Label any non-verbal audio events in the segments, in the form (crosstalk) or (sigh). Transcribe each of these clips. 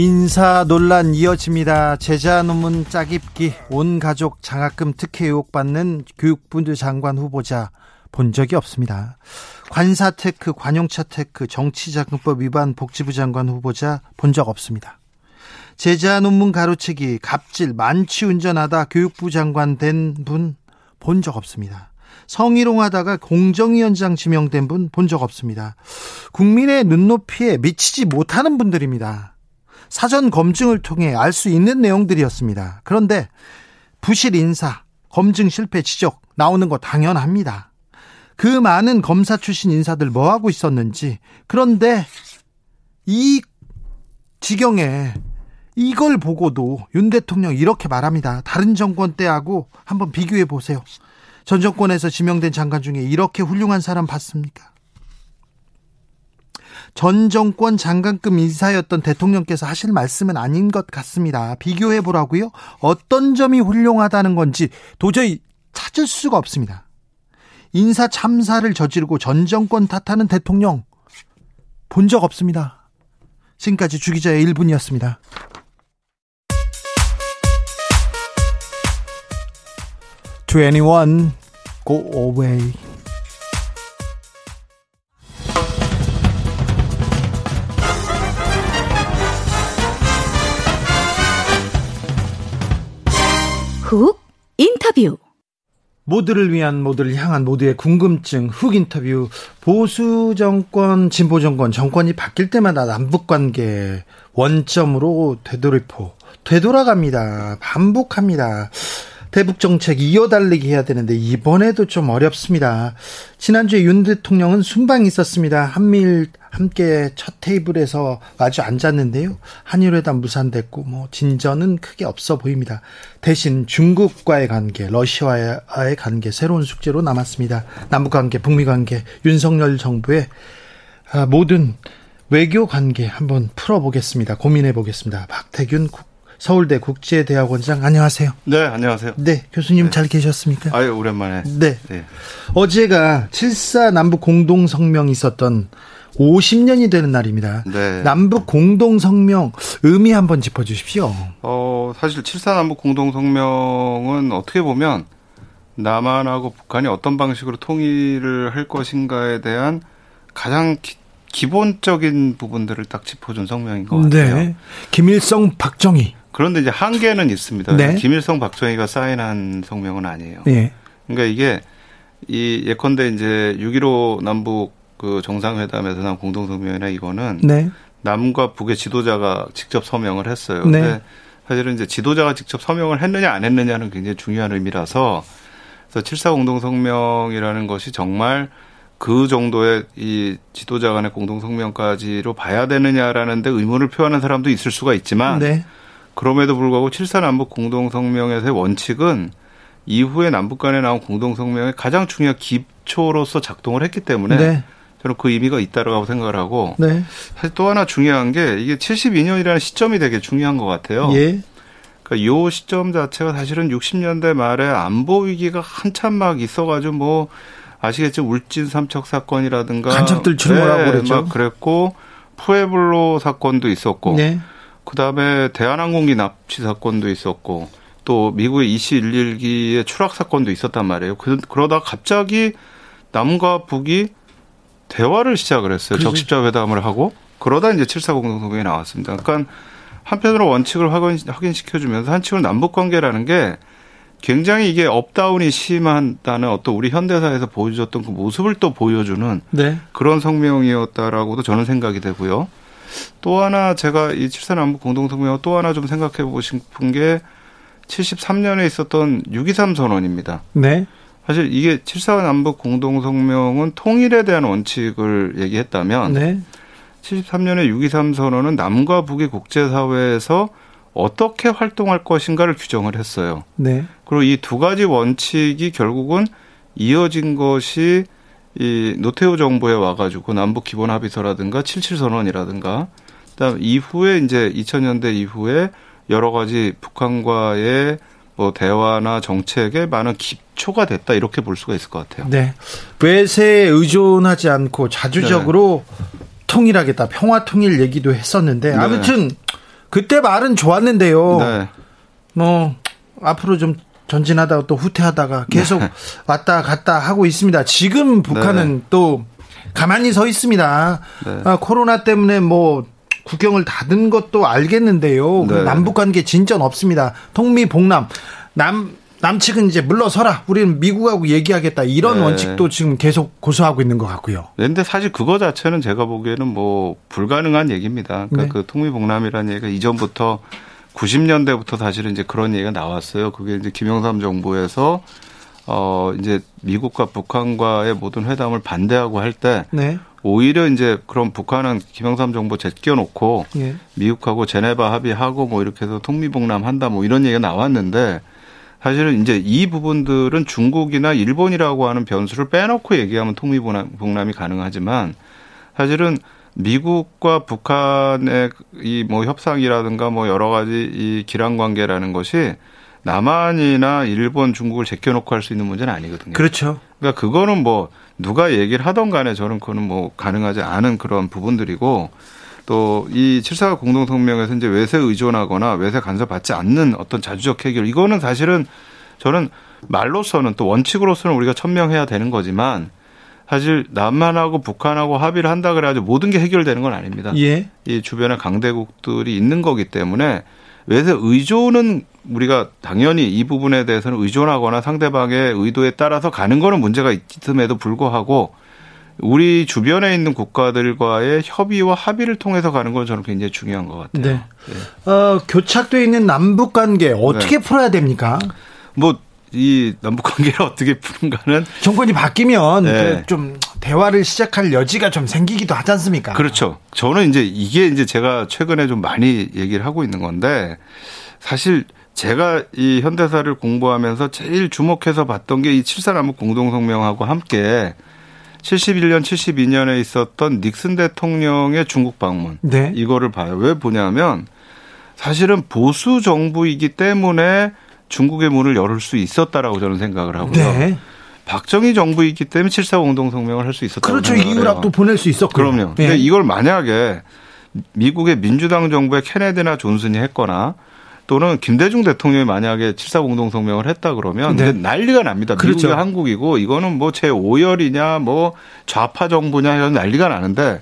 인사 논란 이어집니다. 제자 논문 짜깁기 온 가족 장학금 특혜 의혹받는 교육부 장관 후보자 본 적이 없습니다. 관사 테크, 관용차 테크, 정치자금법 위반 복지부 장관 후보자 본 적 없습니다. 제자 논문 가로채기, 갑질, 만취 운전하다 교육부 장관 된 분 본 적 없습니다. 성희롱하다가 공정위원장 지명된 분 본 적 없습니다. 국민의 눈높이에 미치지 못하는 분들입니다. 사전 검증을 통해 알 수 있는 내용들이었습니다. 그런데 부실 인사, 검증 실패 지적 나오는 거 당연합니다. 그 많은 검사 출신 인사들 뭐 하고 있었는지 그런데 이 지경에 이걸 보고도 윤 대통령 이렇게 말합니다. 다른 정권 때하고 한번 비교해 보세요. 전 정권에서 지명된 장관 중에 이렇게 훌륭한 사람 봤습니까? 전 정권 장관급 인사였던 대통령께서 하실 말씀은 아닌 것 같습니다. 비교해 보라고요? 어떤 점이 훌륭하다는 건지 도저히 찾을 수가 없습니다. 인사 참사를 저지르고 전 정권 탓하는 대통령 본 적 없습니다. 지금까지 주기자의 1분이었습니다. To go away. 훅 인터뷰. 모두를 위한 모두를 향한 모두의 궁금증 훅 인터뷰. 보수 정권 진보 정권 정권이 바뀔 때마다 남북 관계 원점으로 되돌이포 되돌아갑니다. 반복합니다 대북 정책 이어달리기 해야 되는데 이번에도 좀 어렵습니다. 지난주에 윤 대통령은 순방이 있었습니다. 한미일 함께 첫 테이블에서 마주 앉았는데요. 한일회담 무산됐고 뭐 진전은 크게 없어 보입니다. 대신 중국과의 관계, 러시아와의 관계 새로운 숙제로 남았습니다. 남북 관계, 북미 관계, 윤석열 정부의 아, 모든 외교 관계 한번 풀어보겠습니다. 고민해 보겠습니다. 박태균 서울대 국제대학원장 안녕하세요. 네, 안녕하세요. 네, 교수님 네. 잘 계셨습니까? 아유, 오랜만에. 네. 네. 어제가 7사 남북 공동 성명이 있었던 50년이 되는 날입니다. 네. 남북 공동 성명 의미 한번 짚어 주십시오. 어, 사실 7사 남북 공동 성명은 어떻게 보면 남한하고 북한이 어떤 방식으로 통일을 할 것인가에 대한 가장 기, 기본적인 부분들을 딱 짚어준 성명인 것 같아요. 네. 김일성, 박정희. 그런데 이제 한계는 있습니다. 네. 김일성 박정희가 사인한 성명은 아니에요. 네. 그러니까 이게 이 예컨대 이제 6.15 남북 그 정상회담에서 난 공동성명이나 이거는 네. 남과 북의 지도자가 직접 서명을 했어요. 네. 근데 사실은 이제 지도자가 직접 서명을 했느냐 안 했느냐는 굉장히 중요한 의미라서 그래서 7사 공동성명이라는 것이 정말 그 정도의 이 지도자 간의 공동성명까지로 봐야 되느냐라는 데 의문을 표하는 사람도 있을 수가 있지만 네. 그럼에도 불구하고 7사 남북 공동성명에서의 원칙은 이후에 남북 간에 나온 공동성명의 가장 중요한 기초로서 작동을 했기 때문에 네. 저는 그 의미가 있다라고 생각을 하고 네. 사실 또 하나 중요한 게 이게 72년이라는 시점이 되게 중요한 것 같아요. 예. 그러니까 요 시점 자체가 사실은 60년대 말에 안보 위기가 한참 막 있어가지고 뭐 아시겠죠 울진 삼척 사건이라든가 간첩들 출몰하고 네, 그랬죠. 막 그랬고 푸에블로 사건도 있었고 네. 그다음에 대한항공기 납치 사건도 있었고 또 미국의 EC111기의 추락 사건도 있었단 말이에요. 그, 그러다 갑자기 남과 북이 대화를 시작을 했어요. 그렇죠. 적십자 회담을 하고 그러다 이제 7사 공동성명이 나왔습니다. 그러니까 한편으로 원칙을 확인, 확인시켜주면서 한측은 남북 관계라는 게 굉장히 이게 up down이 심한다는 어떤 우리 현대사에서 보여줬던 그 모습을 또 보여주는 네. 그런 성명이었다라고도 저는 생각이 되고요. 또 하나 제가 이 칠사 남북 공동성명 또 하나 좀 생각해 보고 싶은 게 73년에 있었던 6.23 선언입니다. 네. 사실 이게 칠사 남북 공동성명은 통일에 대한 원칙을 얘기했다면 네. 73년에 6.23 선언은 남과 북의 국제사회에서 어떻게 활동할 것인가를 규정을 했어요. 네. 그리고 이 두 가지 원칙이 결국은 이어진 것이 이 노태우 정부에 와가지고 남북 기본 합의서라든가 77선언이라든가 그다음 이후에 이제 2000년대 이후에 여러 가지 북한과의 뭐 대화나 정책에 많은 기초가 됐다 이렇게 볼 수가 있을 것 같아요. 네. 외세에 의존하지 않고 자주적으로 네. 통일하겠다. 평화 통일 얘기도 했었는데 네. 아무튼 그때 말은 좋았는데요. 네. 뭐 앞으로 좀 전진하다가 또 후퇴하다가 계속 네. 왔다 갔다 하고 있습니다. 지금 북한은 네. 또 가만히 서 있습니다. 네. 아, 코로나 때문에 뭐 국경을 닫은 것도 알겠는데요. 네. 남북 관계 진전 없습니다. 통미봉남 남 남측은 이제 물러서라. 우리는 미국하고 얘기하겠다. 이런 네. 원칙도 지금 계속 고수하고 있는 것 같고요. 그런데 사실 그거 자체는 제가 보기에는 뭐 불가능한 얘기입니다. 그러니까 네. 그 통미봉남이라는 얘기가 이전부터 90년대부터 사실은 이제 그런 얘기가 나왔어요. 그게 이제 김영삼 정부에서 어 이제 미국과 북한과의 모든 회담을 반대하고 할때 네. 오히려 이제 그럼 북한은 김영삼 정부 제껴놓고 예. 미국하고 제네바 합의하고 뭐 이렇게 해서 통미봉남 한다 뭐 이런 얘기가 나왔는데 사실은 이제 이 부분들은 중국이나 일본이라고 하는 변수를 빼놓고 얘기하면 통미봉남이 가능하지만 사실은 미국과 북한의 이 뭐 협상이라든가 뭐 여러 가지 이 기란 관계라는 것이 남한이나 일본, 중국을 제껴놓고 할 수 있는 문제는 아니거든요. 그렇죠. 그러니까 그거는 뭐 누가 얘기를 하던 간에 저는 그거는 뭐 가능하지 않은 그런 부분들이고 또 이 7사 공동성명에서 이제 외세 의존하거나 외세 간섭받지 않는 어떤 자주적 해결 이거는 사실은 저는 말로서는 또 원칙으로서는 우리가 천명해야 되는 거지만 사실 남한하고 북한하고 합의를 한다 그래가지고 모든 게 해결되는 건 아닙니다. 예. 이 주변에 강대국들이 있는 거기 때문에 외세 의존은 우리가 당연히 이 부분에 대해서는 의존하거나 상대방의 의도에 따라서 가는 거는 문제가 있음에도 불구하고 우리 주변에 있는 국가들과의 협의와 합의를 통해서 가는 건 저는 굉장히 중요한 것 같아요. 네. 네. 어, 교착돼 있는 남북 관계 어떻게 네. 풀어야 됩니까? 뭐 이 남북 관계를 (laughs) 어떻게 푸는가는 정권이 바뀌면 네. 그좀 대화를 시작할 여지가 좀 생기기도 하지 않습니까? 그렇죠. 저는 이제 이게 이제 제가 최근에 좀 많이 얘기를 하고 있는 건데 사실 제가 이 현대사를 공부하면서 제일 주목해서 봤던 게이 칠사남북 공동성명하고 함께 71년, 72년에 있었던 닉슨 대통령의 중국 방문. 네. 이거를 봐요. 왜 보냐면 사실은 보수 정부이기 때문에 중국의 문을 열을 수 있었다라고 저는 생각을 하고요. 네. 박정희 정부이기 때문에 7사 공동성명을 할 수 있었다고 그렇죠. 이유락도 보낼 수 있었고. 그럼요. 네. 근데 이걸 만약에 미국의 민주당 정부의 케네디나 존슨이 했거나 또는 김대중 대통령이 만약에 7사 공동성명을 했다 그러면 네. 난리가 납니다. 그렇죠. 미국이 한국이고 이거는 뭐 제5열이냐 뭐 좌파 정부냐 이런 난리가 나는데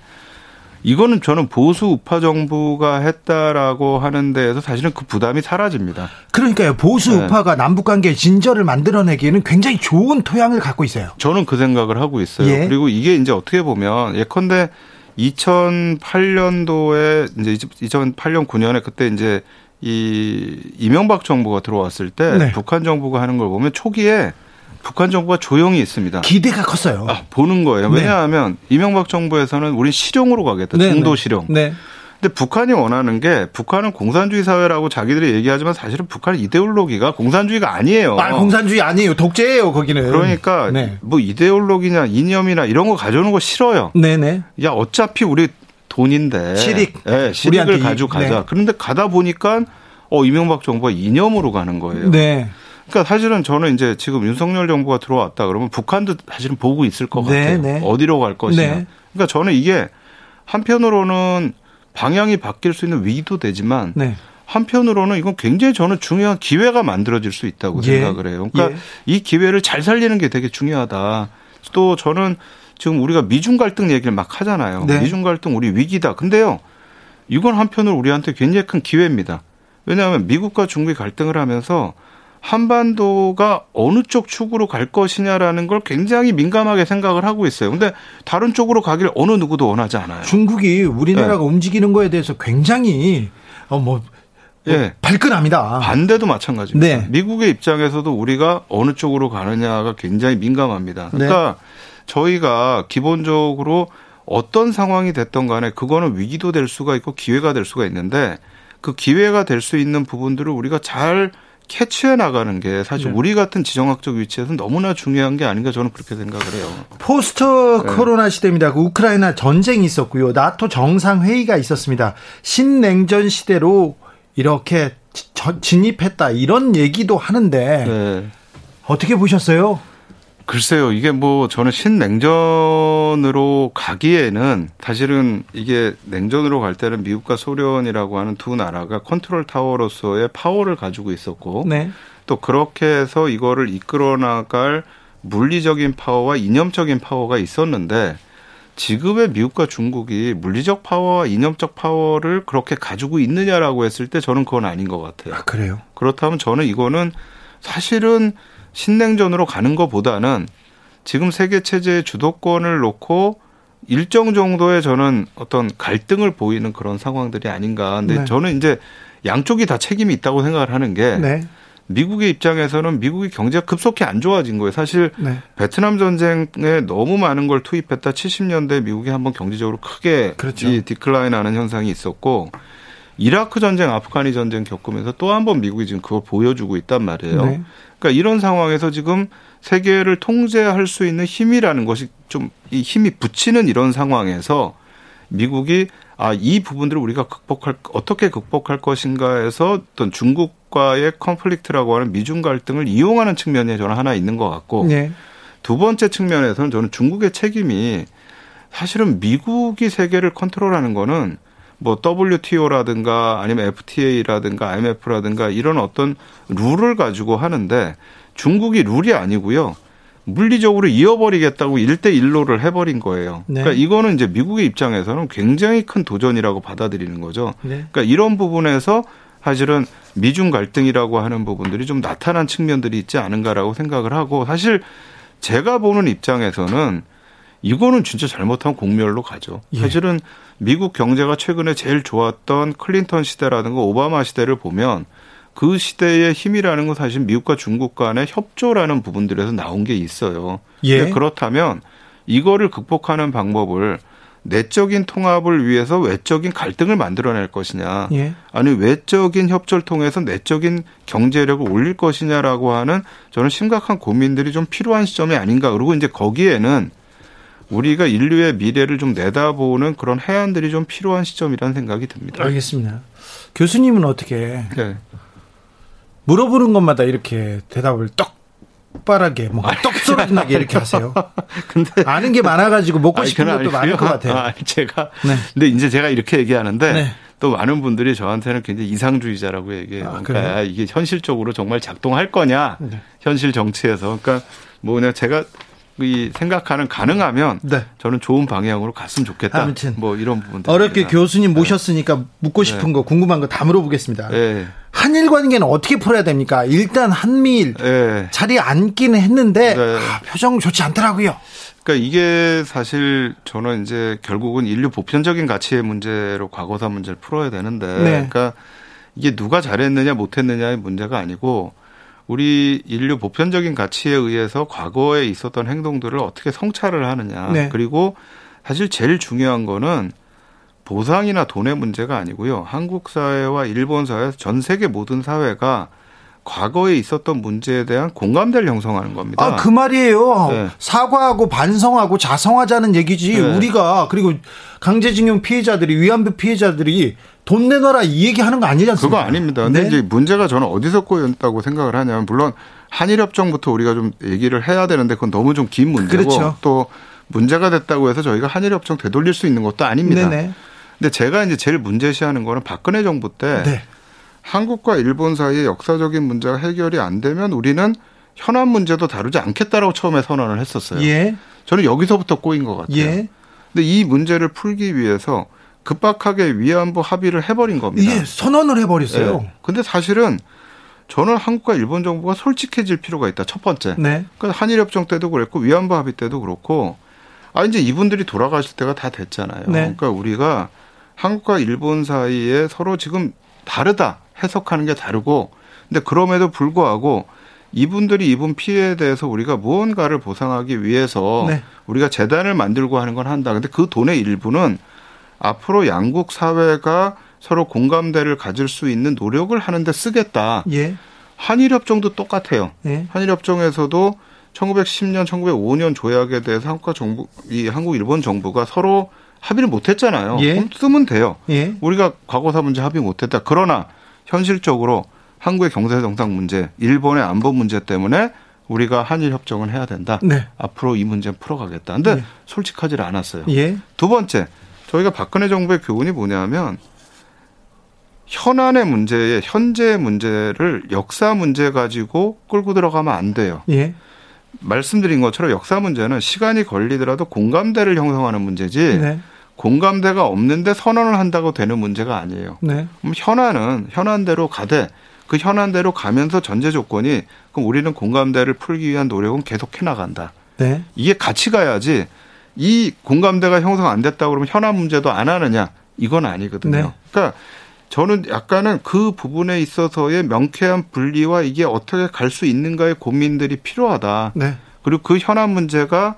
이거는 저는 보수 우파 정부가 했다라고 하는 데에서 사실은 그 부담이 사라집니다. 그러니까요. 보수 네. 우파가 남북 관계 진전을 만들어내기에는 굉장히 좋은 토양을 갖고 있어요. 저는 그 생각을 하고 있어요. 예. 그리고 이게 이제 어떻게 보면 예컨대 2008년도에 이제 2008년 9년에 그때 이제 이 이명박 정부가 들어왔을 때 네. 북한 정부가 하는 걸 보면 초기에 북한 정부가 조용히 있습니다. 기대가 컸어요. 아, 보는 거예요. 네. 왜냐하면 이명박 정부에서는 우리 실용으로 가겠다. 네, 중도 네. 실용. 네. 근데 북한이 원하는 게 북한은 공산주의 사회라고 자기들이 얘기하지만 사실은 북한 이데올로기가 공산주의가 아니에요. 아, 공산주의 아니에요. 독재예요, 거기는. 그러니까 네. 뭐 이데올로기냐 이념이나 이런 거 가져오는 거 싫어요. 네 네. 야, 어차피 우리 돈인데. 실익. 네, 실익을 가지고 가자. 네. 그런데 가다 보니까 어 이명박 정부가 이념으로 가는 거예요. 네. 그러니까 사실은 저는 이제 지금 윤석열 정부가 들어왔다 그러면 북한도 사실은 보고 있을 것 네, 같아요. 네. 어디로 갈 것이냐. 네. 그러니까 저는 이게 한편으로는 방향이 바뀔 수 있는 위기도 되지만 네. 한편으로는 이건 굉장히 저는 중요한 기회가 만들어질 수 있다고 예. 생각을 해요. 그러니까 예. 이 기회를 잘 살리는 게 되게 중요하다. 또 저는 지금 우리가 미중 갈등 얘기를 막 하잖아요. 네. 미중 갈등 우리 위기다. 근데요. 이건 한편으로 우리한테 굉장히 큰 기회입니다. 왜냐하면 미국과 중국이 갈등을 하면서 한반도가 어느 쪽 축으로 갈 것이냐라는 걸 굉장히 민감하게 생각을 하고 있어요. 근데 다른 쪽으로 가길 어느 누구도 원하지 않아요. 중국이 우리나라가 네. 움직이는 거에 대해서 굉장히 어뭐 뭐 예. 발끈합니다. 반대도 마찬가지입니다. 네. 미국의 입장에서도 우리가 어느 쪽으로 가느냐가 굉장히 민감합니다. 그러니까 네. 저희가 기본적으로 어떤 상황이 됐던 간에 그거는 위기도 될 수가 있고 기회가 될 수가 있는데 그 기회가 될 수 있는 부분들을 우리가 잘 캐치해 나가는 게 사실 네. 우리 같은 지정학적 위치에서 너무나 중요한 게 아닌가 저는 그렇게 생각을 해요. 포스트 네. 코로나 시대입니다. 그 우크라이나 전쟁이 있었고요. 나토 정상회의가 있었습니다. 신냉전 시대로 이렇게 진입했다 이런 얘기도 하는데 네. 어떻게 보셨어요? 글쎄요, 이게 뭐 저는 신냉전으로 가기에는 사실은 이게 냉전으로 갈 때는 미국과 소련이라고 하는 두 나라가 컨트롤 타워로서의 파워를 가지고 있었고 네. 또 그렇게 해서 이거를 이끌어 나갈 물리적인 파워와 이념적인 파워가 있었는데 지금의 미국과 중국이 물리적 파워와 이념적 파워를 그렇게 가지고 있느냐라고 했을 때 저는 그건 아닌 것 같아요. 아, 그래요? 그렇다면 저는 이거는 사실은 신냉전으로 가는 것보다는 지금 세계 체제의 주도권을 놓고 일정 정도의 저는 어떤 갈등을 보이는 그런 상황들이 아닌가. 근데 네. 저는 이제 양쪽이 다 책임이 있다고 생각을 하는 게 네. 미국의 입장에서는 미국의 경제가 급속히 안 좋아진 거예요. 사실 네. 베트남 전쟁에 너무 많은 걸 투입했다 70년대 미국이 한번 경제적으로 크게 그렇죠. 이 디클라인하는 현상이 있었고 이라크 전쟁, 아프가니 전쟁 겪으면서 또 한 번 미국이 지금 그걸 보여주고 있단 말이에요. 네. 그러니까 이런 상황에서 지금 세계를 통제할 수 있는 힘이라는 것이 좀 이 힘이 붙이는 이런 상황에서 미국이 아, 이 부분들을 우리가 극복할, 어떻게 극복할 것인가 해서 어떤 중국과의 컨플릭트라고 하는 미중 갈등을 이용하는 측면이 저는 하나 있는 것 같고 네. 두 번째 측면에서는 저는 중국의 책임이 사실은 미국이 세계를 컨트롤하는 거는 뭐 WTO라든가 아니면 FTA라든가 IMF라든가 이런 어떤 룰을 가지고 하는데 중국이 룰이 아니고요. 물리적으로 이어버리겠다고 일대일로를 해버린 거예요. 네. 그러니까 이거는 이제 미국의 입장에서는 굉장히 큰 도전이라고 받아들이는 거죠. 네. 그러니까 이런 부분에서 사실은 미중 갈등이라고 하는 부분들이 좀 나타난 측면들이 있지 않은가라고 생각을 하고 사실 제가 보는 입장에서는 이거는 진짜 잘못하면 공멸로 가죠. 예. 사실은 미국 경제가 최근에 제일 좋았던 클린턴 시대라든가 오바마 시대를 보면 그 시대의 힘이라는 건 사실 미국과 중국 간의 협조라는 부분들에서 나온 게 있어요. 예. 그렇다면 이거를 극복하는 방법을 내적인 통합을 위해서 외적인 갈등을 만들어낼 것이냐, 예. 아니 외적인 협조를 통해서 내적인 경제력을 올릴 것이냐라고 하는 저는 심각한 고민들이 좀 필요한 시점이 아닌가. 그리고 이제 거기에는 우리가 인류의 미래를 좀 내다보는 그런 해안들이 좀 필요한 시점이라는 생각이 듭니다. 알겠습니다. 교수님은 어떻게 네. 물어보는 것마다 이렇게 대답을 똑바르게 뭐 똑소리나게 이렇게 하세요. (laughs) 근데 아는 게 많아가지고 먹고 싶은 것도 많을 것 같아요. 아, 제가 네. 근데 이제 제가 이렇게 얘기하는데 네. 또 많은 분들이 저한테는 굉장히 이상주의자라고 얘기해요. 아, 그러니까 이게 현실적으로 정말 작동할 거냐 네. 현실 정치에서 그러니까 뭐냐 제가 이 생각하는 가능하면 네. 저는 좋은 방향으로 갔으면 좋겠다. 아무튼 뭐 이런 부분들 어렵게 교수님 네. 모셨으니까 묻고 네. 싶은 네. 거 궁금한 거 다 물어보겠습니다. 네. 한일 관계는 어떻게 풀어야 됩니까? 일단 한미일 네. 자리에 앉기는 했는데 아, 표정 좋지 않더라고요. 그러니까 이게 사실 저는 이제 결국은 인류 보편적인 가치의 문제로 과거사 문제를 풀어야 되는데 그러니까 이게 누가 잘했느냐 못했느냐의 문제가 아니고 우리 인류 보편적인 가치에 의해서 과거에 있었던 행동들을 어떻게 성찰을 하느냐. 네. 그리고 사실 제일 중요한 거는 보상이나 돈의 문제가 아니고요. 한국 사회와 일본 사회, 전 세계 모든 사회가 과거에 있었던 문제에 대한 공감대를 형성하는 겁니다. 아, 그 말이에요. 네. 사과하고 반성하고 자성하자는 얘기지. 네. 우리가 그리고 강제징용 피해자들이 위안부 피해자들이 돈 내놔라 이 얘기 하는 거 아니지 않습니까? 그거 아닙니다. 근데 네? 이제 문제가 저는 어디서 꼬였다고 생각을 하냐면 물론 한일협정부터 우리가 좀 얘기를 해야 되는데 그건 너무 좀 긴 문제고 그렇죠. 또 문제가 됐다고 해서 저희가 한일협정 되돌릴 수 있는 것도 아닙니다. 네네. 근데 제가 이제 제일 문제시하는 거는 박근혜 정부 때 네. 한국과 일본 사이의 역사적인 문제가 해결이 안 되면 우리는 현안 문제도 다루지 않겠다라고 처음에 선언을 했었어요. 예. 저는 여기서부터 꼬인 것 같아요. 예. 근데 이 문제를 풀기 위해서 급박하게 위안부 합의를 해버린 겁니다. 예, 선언을 해버렸어요. 네. 근데 사실은 저는 한국과 일본 정부가 솔직해질 필요가 있다. 첫 번째. 네. 그러니까 한일협정 때도 그랬고 위안부 합의 때도 그렇고 아 이제 이분들이 돌아가실 때가 다 됐잖아요. 네. 그러니까 우리가 한국과 일본 사이에 서로 지금 다르다 해석하는 게 다르고 근데 그럼에도 불구하고 이분들이 입은 피해에 대해서 우리가 무언가를 보상하기 위해서 네. 우리가 재단을 만들고 하는 건 한다. 근데 그 돈의 일부는 앞으로 양국 사회가 서로 공감대를 가질 수 있는 노력을 하는데 쓰겠다. 예. 한일협정도 똑같아요. 예. 한일협정에서도 1910년, 1905년 조약에 대해서 한국과 정부, 이 한국 일본 정부가 서로 합의를 못했잖아요. 예. 쓰면 돼요. 예. 우리가 과거사 문제 합의 못했다. 그러나 현실적으로 한국의 경제 정상 문제, 일본의 안보 문제 때문에 우리가 한일 협정을 해야 된다. 네. 앞으로 이 문제는 풀어가겠다. 근데 네. 솔직하지 않았어요. 예. 두 번째, 저희가 박근혜 정부의 교훈이 뭐냐면 현안의 문제에 현재의 문제를 역사 문제 가지고 끌고 들어가면 안 돼요. 예. 말씀드린 것처럼 역사 문제는 시간이 걸리더라도 공감대를 형성하는 문제지 네. 공감대가 없는데 선언을 한다고 되는 문제가 아니에요. 네. 그럼 현안은 현안대로 가되 그 현안대로 가면서 전제 조건이 그럼 우리는 공감대를 풀기 위한 노력은 계속 해 나간다. 네. 이게 같이 가야지 이 공감대가 형성 안 됐다 그러면 현안 문제도 안 하느냐 이건 아니거든요. 네. 그러니까 저는 약간은 그 부분에 있어서의 명쾌한 분리와 이게 어떻게 갈 수 있는가의 고민들이 필요하다. 네. 그리고 그 현안 문제가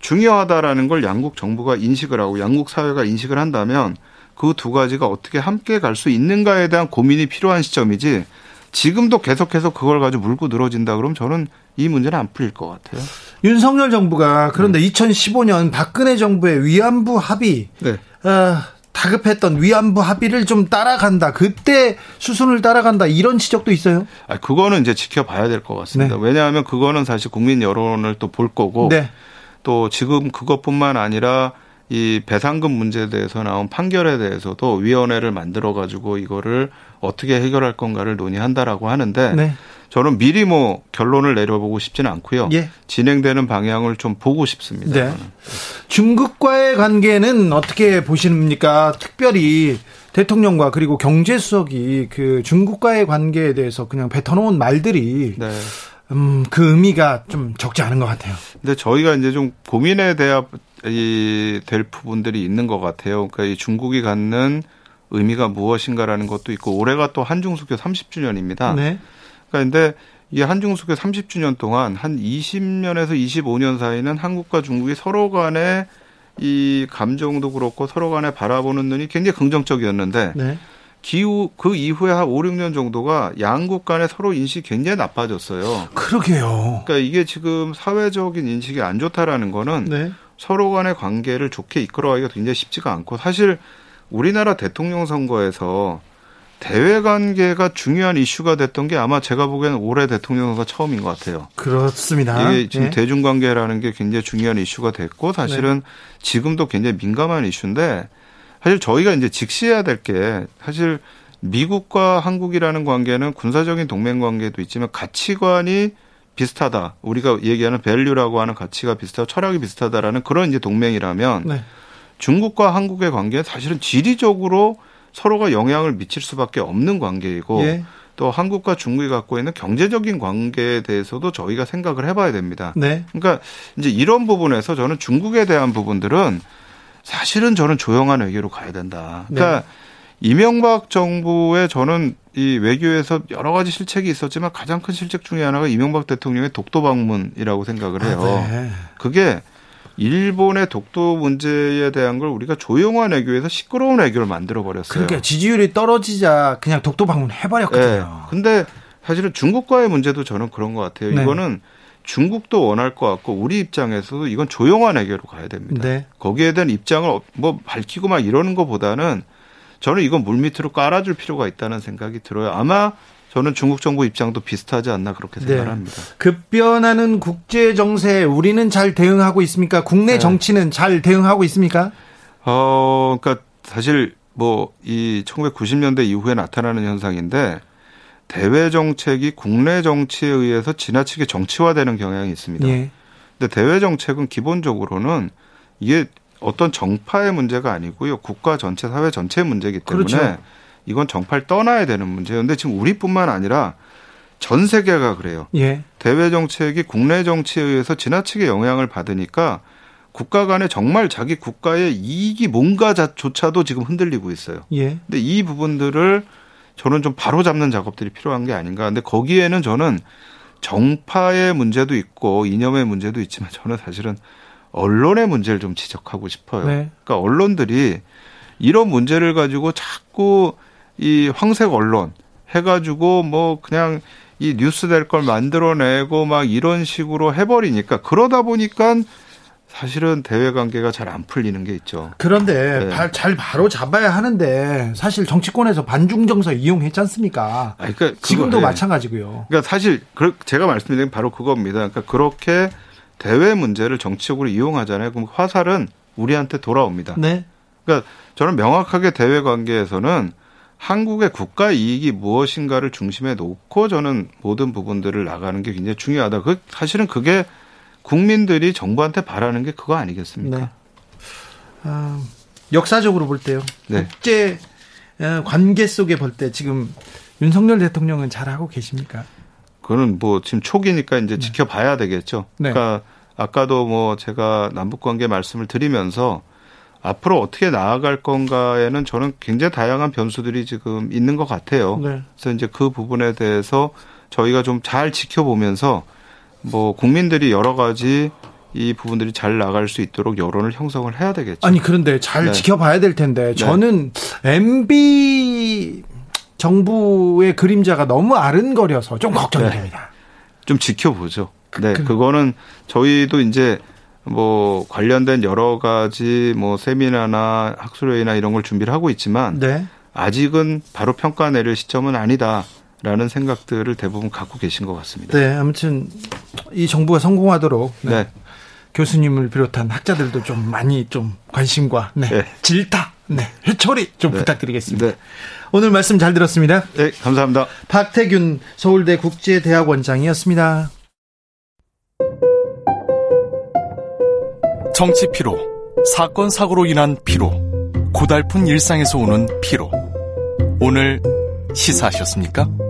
중요하다라는 걸 양국 정부가 인식을 하고 양국 사회가 인식을 한다면 그 두 가지가 어떻게 함께 갈 수 있는가에 대한 고민이 필요한 시점이지 지금도 계속해서 그걸 가지고 물고 늘어진다 그러면 저는 이 문제는 안 풀릴 것 같아요. 윤석열 정부가 그런데 네. 2015년 박근혜 정부의 위안부 합의 네. 어, 다급했던 위안부 합의를 좀 따라간다. 그때 수순을 따라간다. 이런 지적도 있어요. 아, 그거는 이제 지켜봐야 될 것 같습니다. 네. 왜냐하면 그거는 사실 국민 여론을 또 볼 거고 네. 또 지금 그것뿐만 아니라 이 배상금 문제에 대해서 나온 판결에 대해서도 위원회를 만들어 가지고 이거를 어떻게 해결할 건가를 논의한다라고 하는데 네. 저는 미리 뭐 결론을 내려보고 싶지는 않고요. 예. 진행되는 방향을 좀 보고 싶습니다. 네. 중국과의 관계는 어떻게 보십니까? 특별히 대통령과 그리고 경제수석이 그 중국과의 관계에 대해서 그냥 뱉어놓은 말들이 네. 음, 그 의미가 좀 적지 않은 것 같아요. 근데 저희가 이제 좀 고민에 대한 이될 부분들이 있는 것 같아요. 그러니까 이 중국이 갖는 의미가 무엇인가라는 것도 있고 올해가 또 한중수교 30주년입니다. 네. 그러니까 근데 이 한중수교 30주년 동안 한 20년에서 25년 사이는 한국과 중국이 서로 간에 이 감정도 그렇고 서로 간에 바라보는 눈이 굉장히 긍정적이었는데 네. 기후 그 이후에 한 5, 6년 정도가 양국 간에 서로 인식이 굉장히 나빠졌어요. 그러게요. 그러니까 이게 지금 사회적인 인식이 안 좋다라는 거는 네. 서로 간의 관계를 좋게 이끌어가기가 굉장히 쉽지가 않고 사실 우리나라 대통령 선거에서 대외 관계가 중요한 이슈가 됐던 게 아마 제가 보기에는 올해 대통령 선거 처음인 것 같아요. 그렇습니다. 이게 지금 네. 대중 관계라는 게 굉장히 중요한 이슈가 됐고 사실은 네. 지금도 굉장히 민감한 이슈인데 사실 저희가 이제 직시해야 될 게 사실 미국과 한국이라는 관계는 군사적인 동맹 관계도 있지만 가치관이 비슷하다. 우리가 얘기하는 밸류라고 하는 가치가 비슷하고 철학이 비슷하다라는 그런 이제 동맹이라면 네. 중국과 한국의 관계는 사실은 지리적으로 서로가 영향을 미칠 수밖에 없는 관계이고 예. 또 한국과 중국이 갖고 있는 경제적인 관계에 대해서도 저희가 생각을 해봐야 됩니다. 네. 그러니까 이제 이런 부분에서 저는 중국에 대한 부분들은 사실은 저는 조용한 외교로 가야 된다. 그러니까 네. 이명박 정부의 저는 이 외교에서 여러 가지 실책이 있었지만 가장 큰 실책 중에 하나가 이명박 대통령의 독도 방문이라고 생각을 해요. 아, 네. 그게 일본의 독도 문제에 대한 걸 우리가 조용한 외교에서 시끄러운 외교를 만들어 버렸어요. 그러니까 지지율이 떨어지자 그냥 독도 방문 해버렸거든요. 네. 근데 사실은 중국과의 문제도 저는 그런 것 같아요. 네. 이거는 중국도 원할 것 같고 우리 입장에서도 이건 조용한 외교로 가야 됩니다. 네. 거기에 대한 입장을 뭐 밝히고 막 이러는 것보다는 저는 이건 물밑으로 깔아줄 필요가 있다는 생각이 들어요. 아마 저는 중국 정부 입장도 비슷하지 않나 그렇게 생각합니다. 네. 급변하는 국제 정세 우리는 잘 대응하고 있습니까? 국내 네. 정치는 잘 대응하고 있습니까? 어, 그러니까 사실 뭐 이 1990년대 이후에 나타나는 현상인데 대외 정책이 국내 정치에 의해서 지나치게 정치화되는 경향이 있습니다. 예. 근데 대외 정책은 기본적으로는 이게 어떤 정파의 문제가 아니고요. 국가 전체, 사회 전체의 문제이기 때문에 그렇죠. 이건 정파를 떠나야 되는 문제예요. 근데 지금 우리뿐만 아니라 전 세계가 그래요. 예. 대외 정책이 국내 정치에 의해서 지나치게 영향을 받으니까 국가 간에 정말 자기 국가의 이익이 뭔가조차도 지금 흔들리고 있어요. 예. 근데 이 부분들을 저는 좀 바로 잡는 작업들이 필요한 게 아닌가. 근데 거기에는 저는 정파의 문제도 있고 이념의 문제도 있지만 저는 사실은 언론의 문제를 좀 지적하고 싶어요. 네. 그러니까 언론들이 이런 문제를 가지고 자꾸 이 황색 언론 해가지고 뭐 그냥 이 뉴스 될 걸 만들어내고 막 이런 식으로 해버리니까 그러다 보니까 사실은 대외 관계가 잘 안 풀리는 게 있죠. 그런데 네. 잘 바로 잡아야 하는데 사실 정치권에서 반중 정서 이용했지 않습니까? 아니, 그러니까 지금도 그거, 네. 마찬가지고요. 그러니까 사실 제가 말씀드린 바로 그겁니다. 그러니까 그렇게 대외 문제를 정치적으로 이용하잖아요. 그럼 화살은 우리한테 돌아옵니다. 네. 그러니까 저는 명확하게 대외 관계에서는 한국의 국가 이익이 무엇인가를 중심에 놓고 저는 모든 부분들을 나가는 게 굉장히 중요하다. 그 사실은 그게 국민들이 정부한테 바라는 게 그거 아니겠습니까? 네. 아, 역사적으로 볼 때요. 네. 국제 어, 관계 속에 볼 때 지금 윤석열 대통령은 잘하고 계십니까? 그거는 뭐 지금 초기니까 이제 네. 지켜봐야 되겠죠. 네. 그러니까 아까도 뭐 제가 남북 관계 말씀을 드리면서 앞으로 어떻게 나아갈 건가에는 저는 굉장히 다양한 변수들이 지금 있는 것 같아요. 네. 그래서 이제 그 부분에 대해서 저희가 좀 잘 지켜보면서 뭐 국민들이 여러 가지 이 부분들이 잘 나갈 수 있도록 여론을 형성을 해야 되겠죠. 아니 그런데 잘 네. 지켜봐야 될 텐데 네. 저는 MB 정부의 그림자가 너무 아른거려서 좀 걱정이 네. 됩니다. 좀 지켜보죠. 네, 그, 그거는 저희도 이제 뭐 관련된 여러 가지 뭐 세미나나 학술회의나 이런 걸 준비를 하고 있지만 네. 아직은 바로 평가 내릴 시점은 아니다. 라는 생각들을 대부분 갖고 계신 것 같습니다. 네, 아무튼 이 정부가 성공하도록 네. 네. 교수님을 비롯한 학자들도 좀 많이 좀 관심과 네. 네. 질타, 네. 회초리 좀 네. 부탁드리겠습니다. 네. 오늘 말씀 잘 들었습니다. 네, 감사합니다. 박태균 서울대 국제대학원장이었습니다. 정치 피로, 사건 사고로 인한 피로, 고달픈 일상에서 오는 피로. 오늘 시사하셨습니까?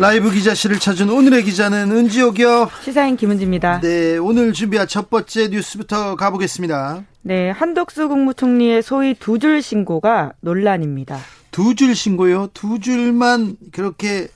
라이브 기자실을 찾은 오늘의 기자는 은지옥이요. 시사인 김은지입니다. 네, 오늘 준비한 첫 번째 뉴스부터 가보겠습니다. 네, 한덕수 국무총리의 소위 두 줄 신고가 논란입니다. 두 줄 신고요? 두 줄만 그렇게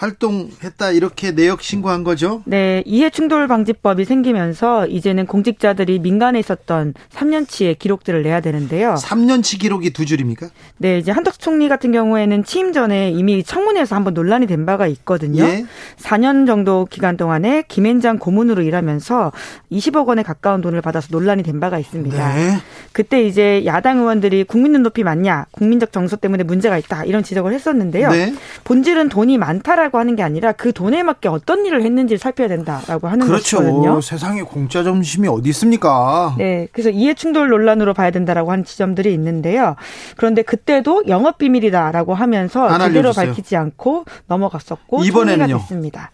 활동했다 이렇게 내역 신고한 거죠? 네, 이해 충돌 방지법이 생기면서 이제는 공직자들이 민간에 있었던 3년치의 기록들을 내야 되는데요. 3년치 기록이 두 줄입니까? 네, 이제 한덕수 총리 같은 경우에는 취임 전에 이미 청문회에서 한번 논란이 된 바가 있거든요. 예? 4년 정도 기간 동안에 김앤장 고문으로 일하면서 20억 원에 가까운 돈을 받아서 논란이 된 바가 있습니다. 네. 그때 이제 야당 의원들이 국민 눈높이 맞냐, 국민적 정서 때문에 문제가 있다 이런 지적을 했었는데요. 네. 본질은 돈이 많다라 하라고 하는 게 아니라 그 돈에 맞게 어떤 일을 했는지를 살펴야 된다라고 하는 그렇죠. 것이거든요. 세상에 공짜 점심이 어디 있습니까? 네, 그래서 이해 충돌 논란으로 봐야 된다라고 하는 지점들이 있는데요. 그런데 그때도 영업 비밀이다라고 하면서 제대로 밝히지 않고 넘어갔었고 이번에는요. 됐습니다.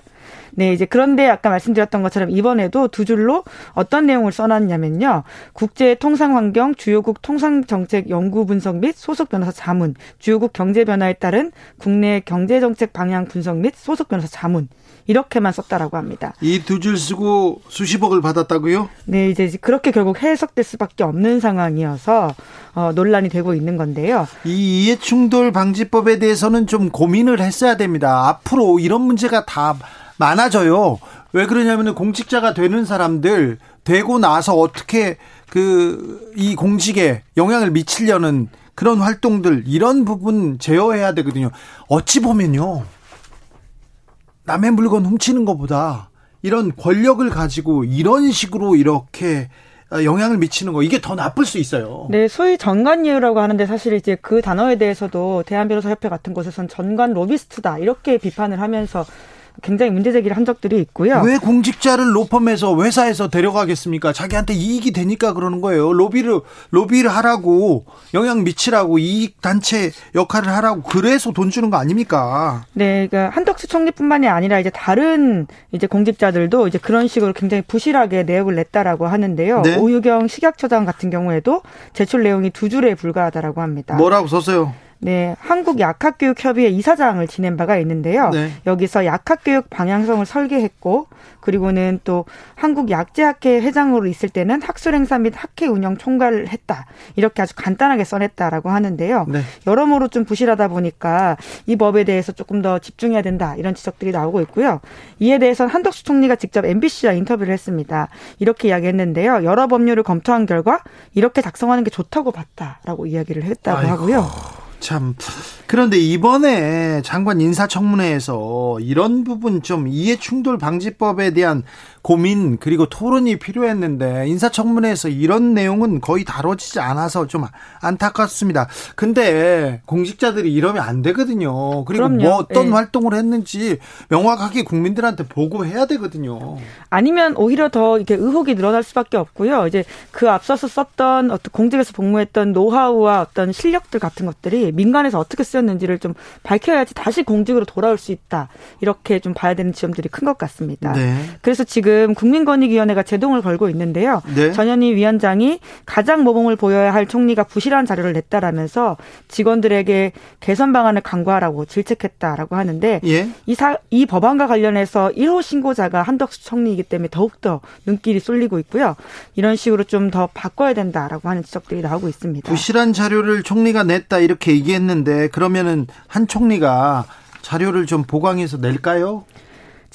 네, 이제 그런데 아까 말씀드렸던 것처럼 이번에도 두 줄로 어떤 내용을 써놨냐면요. 국제 통상 환경 주요국 통상 정책 연구 분석 및 소속 변호사 자문, 주요국 경제 변화에 따른 국내 경제 정책 방향 분석 및 소속 변호사 자문 이렇게만 썼다라고 합니다. 이 두 줄 쓰고 수십억을 받았다고요? 네, 이제 그렇게 결국 해석될 수밖에 없는 상황이어서 어, 논란이 되고 있는 건데요. 이 이해충돌 방지법에 대해서는 좀 고민을 했어야 됩니다. 앞으로 이런 문제가 다 많아져요. 왜 그러냐면은 공직자가 되는 사람들 되고 나서 어떻게 그 이 공직에 영향을 미치려는 그런 활동들 이런 부분 제어해야 되거든요. 어찌 보면요. 남의 물건 훔치는 것보다 이런 권력을 가지고 이런 식으로 이렇게 영향을 미치는 거 이게 더 나쁠 수 있어요. 네, 소위 전관예우라고 하는데 사실 이제 그 단어에 대해서도 대한변호사협회 같은 곳에선 전관 로비스트다 이렇게 비판을 하면서 굉장히 문제 제기를 한 적들이 있고요. 왜 공직자를 로펌에서 회사에서 데려가겠습니까? 자기한테 이익이 되니까 그러는 거예요. 로비를 로비를 하라고 영향 미치라고 이익 단체 역할을 하라고 그래서 돈 주는 거 아닙니까? 네, 그러니까 한덕수 총리뿐만이 아니라 이제 다른 이제 공직자들도 이제 그런 식으로 굉장히 부실하게 내역을 냈다라고 하는데요. 네? 오유경 식약처장 같은 경우에도 제출 내용이 두 줄에 불과하다라고 합니다. 뭐라고 썼어요? 네, 한국 약학교육협의회 이사장을 지낸 바가 있는데요. 네. 여기서 약학교육 방향성을 설계했고, 그리고는 또 한국 약제학회 회장으로 있을 때는 학술 행사 및 학회 운영 총괄을 했다. 이렇게 아주 간단하게 써냈다라고 하는데요. 네. 여러모로 좀 부실하다 보니까 이 법에 대해서 조금 더 집중해야 된다. 이런 지적들이 나오고 있고요. 이에 대해서는 한덕수 총리가 직접 MBC와 인터뷰를 했습니다. 이렇게 이야기했는데요. 여러 법률을 검토한 결과 이렇게 작성하는 게 좋다고 봤다라고 이야기를 했다고 아이고. 하고요. 참 그런데 이번에 장관 인사청문회에서 이런 부분 좀 이해충돌 방지법에 대한 고민 그리고 토론이 필요했는데 인사청문회에서 이런 내용은 거의 다뤄지지 않아서 좀 안타깝습니다. 근데 공직자들이 이러면 안 되거든요. 그리고 그럼요. 뭐 어떤 네. 활동을 했는지 명확하게 국민들한테 보고해야 되거든요. 아니면 오히려 더 이렇게 의혹이 늘어날 수밖에 없고요. 이제 그 앞서서 썼던 어떤 공직에서 복무했던 노하우와 어떤 실력들 같은 것들이 민간에서 어떻게 쓰였는지를 좀 밝혀야지 다시 공직으로 돌아올 수 있다. 이렇게 좀 봐야 되는 지점들이 큰 것 같습니다. 네. 그래서 지금 국민권익위원회가 제동을 걸고 있는데요. 네. 전현희 위원장이 가장 모범을 보여야 할 총리가 부실한 자료를 냈다라면서 직원들에게 개선 방안을 강구하라고 질책했다라고 하는데 예. 이, 사, 이 법안과 관련해서 1호 신고자가 한덕수 총리이기 때문에 더욱더 눈길이 쏠리고 있고요. 이런 식으로 좀 더 바꿔야 된다라고 하는 지적들이 나오고 있습니다. 부실한 자료를 총리가 냈다 이렇게 얘기했는데 그러면은 한 총리가 자료를 좀 보강해서 낼까요?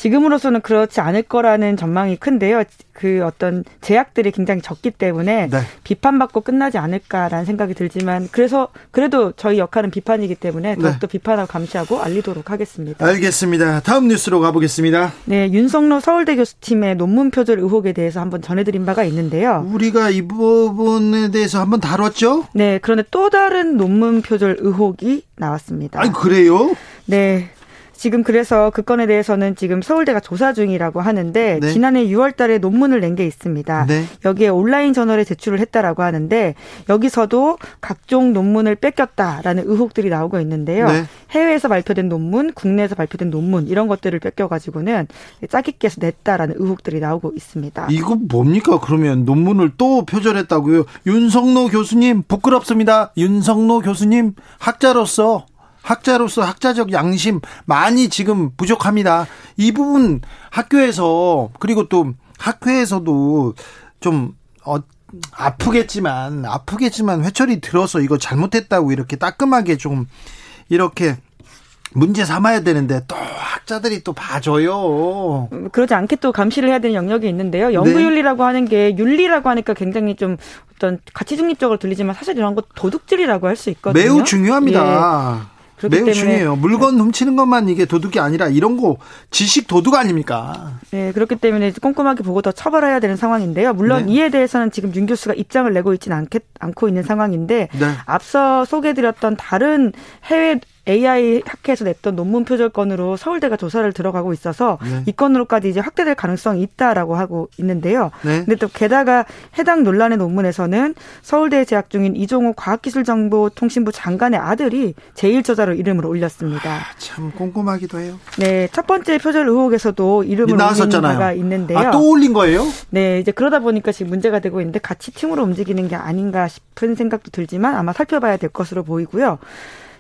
지금으로서는 그렇지 않을 거라는 전망이 큰데요. 그 어떤 제약들이 굉장히 적기 때문에 네. 비판받고 끝나지 않을까라는 생각이 들지만 그래서 그래도 저희 역할은 비판이기 때문에 네. 더욱더 네. 비판하고 감시하고 알리도록 하겠습니다. 알겠습니다. 다음 뉴스로 가보겠습니다. 네, 윤석로 서울대 교수팀의 논문 표절 의혹에 대해서 한번 전해드린 바가 있는데요. 우리가 이 부분에 대해서 한번 다뤘죠? 네, 그런데 또 다른 논문 표절 의혹이 나왔습니다. 아, 그래요? 네. 지금 그래서 그 건에 대해서는 지금 서울대가 조사 중이라고 하는데 네. 지난해 6월 달에 논문을 낸 게 있습니다. 네. 여기에 온라인 저널에 제출을 했다라고 하는데 여기서도 각종 논문을 뺏겼다라는 의혹들이 나오고 있는데요. 네. 해외에서 발표된 논문, 국내에서 발표된 논문 이런 것들을 뺏겨 가지고는 짜깁기해서 냈다라는 의혹들이 나오고 있습니다. 이거 뭡니까? 그러면 논문을 또 표절했다고요? 윤성노 교수님 부끄럽습니다. 윤성노 교수님 학자로서 학자로서 학자적 양심 많이 지금 부족합니다. 이 부분 학교에서 그리고 또 학회에서도 좀 어, 아프겠지만 아프겠지만 회철이 들어서 이거 잘못했다고 이렇게 따끔하게 좀 이렇게 문제 삼아야 되는데 또 학자들이 또 봐줘요. 그러지 않게 또 감시를 해야 되는 영역이 있는데요. 연구윤리라고 네. 하는 게 윤리라고 하니까 굉장히 좀 어떤 가치 중립적으로 들리지만 사실 이런 거 도둑질이라고 할 수 있거든요. 매우 중요합니다. 예. 매우 중요해요. 물건 훔치는 것만 이게 도둑이 아니라 이런 거 지식 도둑 아닙니까? 네, 그렇기 때문에 꼼꼼하게 보고 더 처벌해야 되는 상황인데요. 물론 네. 이에 대해서는 지금 윤 교수가 입장을 내고 있지는 않고 있는 상황인데 네. 앞서 소개해드렸던 다른 해외 AI 학회에서 냈던 논문 표절 건으로 서울대가 조사를 들어가고 있어서 네. 이 건으로까지 이제 확대될 가능성이 있다라고 하고 있는데요. 네. 근데 또 게다가 해당 논란의 논문에서는 서울대에 재학 중인 이종호 과학기술정보통신부 장관의 아들이 제1저자로 이름을 올렸습니다. 아, 참 꼼꼼하기도 해요. 네, 첫 번째 표절 의혹에서도 이름을 올린 바가 있는데요. 아, 또 올린 거예요? 네, 이제 그러다 보니까 지금 문제가 되고 있는데 같이 팀으로 움직이는 게 아닌가 싶은 생각도 들지만 아마 살펴봐야 될 것으로 보이고요.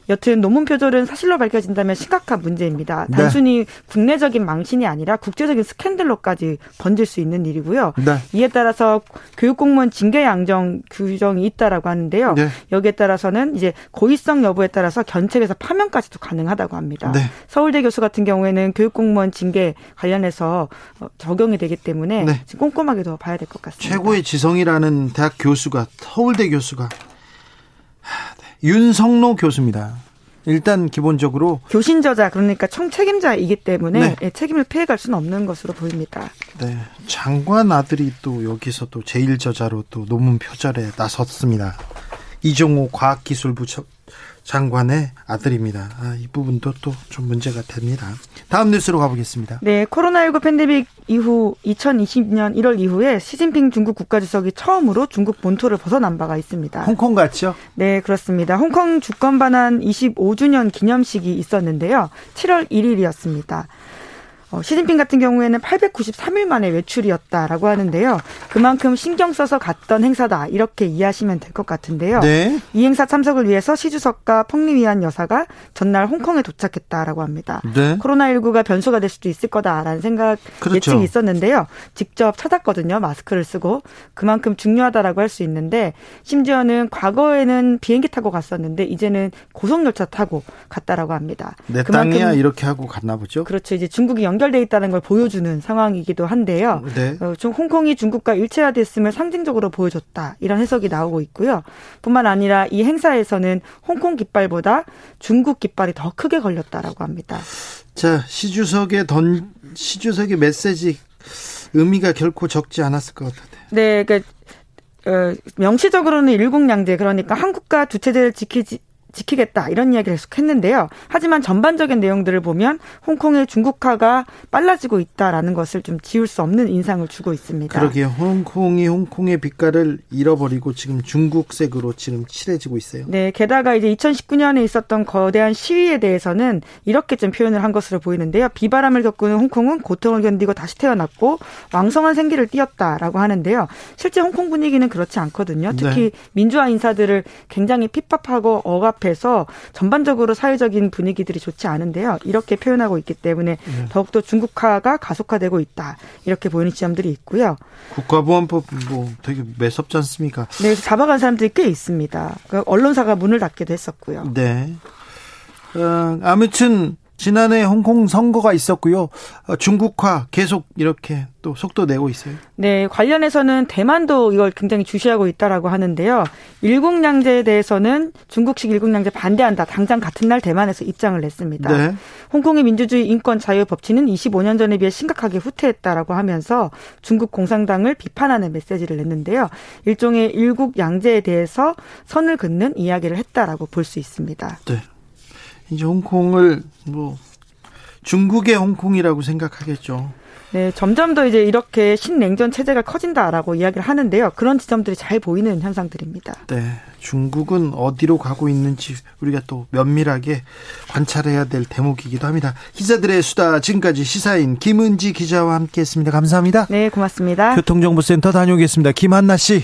여튼 논문 표절은 사실로 밝혀진다면 심각한 문제입니다. 네. 단순히 국내적인 망신이 아니라 국제적인 스캔들로까지 번질 수 있는 일이고요. 네. 이에 따라서 교육공무원 징계 양정 규정이 있다라고 하는데요. 네. 여기에 따라서는 이제 고의성 여부에 따라서 견책에서 파면까지도 가능하다고 합니다. 네. 서울대 교수 같은 경우에는 교육공무원 징계 관련해서 어, 적용이 되기 때문에 네. 꼼꼼하게 더 봐야 될 것 같습니다. 최고의 지성이라는 대학 교수가 서울대 교수가 윤성로 교수입니다. 일단 기본적으로 교신 저자 그러니까 총책임자이기 때문에 네. 예, 책임을 피해갈 수는 없는 것으로 보입니다. 네, 장관 아들이 또 여기서 또 제일 저자로 또 논문 표절에 나섰습니다. 이종호 과학기술부 장관의 아들입니다. 아, 이 부분도 또 좀 문제가 됩니다. 다음 뉴스로 가보겠습니다. 네, 코로나19 팬데믹 이후 2020년 1월 이후에 시진핑 중국 국가주석이 처음으로 중국 본토를 벗어난 바가 있습니다. 홍콩 갔죠? 네, 그렇습니다. 홍콩 주권 반환 25주년 기념식이 있었는데요. 7월 1일이었습니다. 어, 시진핑 같은 경우에는 893일 만에 외출이었다라고 하는데요. 그만큼 신경 써서 갔던 행사다 이렇게 이해하시면 될 것 같은데요. 네. 이 행사 참석을 위해서 시 주석과 펑리위안 여사가 전날 홍콩에 도착했다라고 합니다. 네. 코로나19가 변수가 될 수도 있을 거다라는 생각 그렇죠. 예측이 있었는데요. 직접 찾았거든요. 마스크를 쓰고 그만큼 중요하다라고 할 수 있는데 심지어는 과거에는 비행기 타고 갔었는데 이제는 고속열차 타고 갔다라고 합니다. 내 땅이야 이렇게 하고 갔나 보죠. 그렇죠. 이제 중국이 연 연결돼 있다는 걸 보여주는 상황이기도 한데요. 네. 어, 좀 홍콩이 중국과 일체화됐음을 상징적으로 보여줬다 이런 해석이 나오고 있고요. 뿐만 아니라 이 행사에서는 홍콩 깃발보다 중국 깃발이 더 크게 걸렸다라고 합니다. 자 시 주석의 던 시 주석의 메시지 의미가 결코 적지 않았을 것 같은데. 네, 그러니까 어, 명시적으로는 일국양제 그러니까 한국과 두 체제를 지키지 지키겠다 이런 이야기를 계속 했는데요. 하지만 전반적인 내용들을 보면 홍콩의 중국화가 빨라지고 있다라는 것을 좀 지울 수 없는 인상을 주고 있습니다. 그러게요. 홍콩이 홍콩의 빛깔을 잃어버리고 지금 중국색으로 지금 칠해지고 있어요. 네, 게다가 이제 2019년에 있었던 거대한 시위에 대해서는 이렇게 좀 표현을 한 것으로 보이는데요. 비바람을 겪는 홍콩은 고통을 견디고 다시 태어났고 왕성한 생기를 띄었다라고 하는데요. 실제 홍콩 분위기는 그렇지 않거든요. 특히 네. 민주화 인사들을 굉장히 핍박하고 억압 앞에서 전반적으로 사회적인 분위기들이 좋지 않은데요. 이렇게 표현하고 있기 때문에 네. 더욱더 중국화가 가속화되고 있다. 이렇게 보이는 지점들이 있고요. 국가보안법 뭐 되게 매섭지 않습니까? 네, 잡아간 사람들이 꽤 있습니다. 그 언론사가 문을 닫기도 했었고요. 네. 어, 아무튼 지난해 홍콩 선거가 있었고요. 어, 중국화 계속 이렇게 또 속도 내고 있어요. 네, 관련해서는 대만도 이걸 굉장히 주시하고 있다라고 하는데요. 일국양제에 대해서는 중국식 일국양제 반대한다. 당장 같은 날 대만에서 입장을 냈습니다. 네. 홍콩의 민주주의 인권 자유 법치는 25년 전에 비해 심각하게 후퇴했다라고 하면서 중국 공산당을 비판하는 메시지를 냈는데요. 일종의 일국양제에 대해서 선을 긋는 이야기를 했다라고 볼 수 있습니다. 네. 이제 홍콩을 뭐 중국의 홍콩이라고 생각하겠죠. 네, 점점 더 이제 이렇게 신냉전 체제가 커진다라고 이야기를 하는데요. 그런 지점들이 잘 보이는 현상들입니다. 네, 중국은 어디로 가고 있는지 우리가 또 면밀하게 관찰해야 될 대목이기도 합니다. 기자들의 수다 지금까지 시사인 김은지 기자와 함께했습니다. 감사합니다. 네, 고맙습니다. 교통정보센터 다녀오겠습니다. 김한나 씨.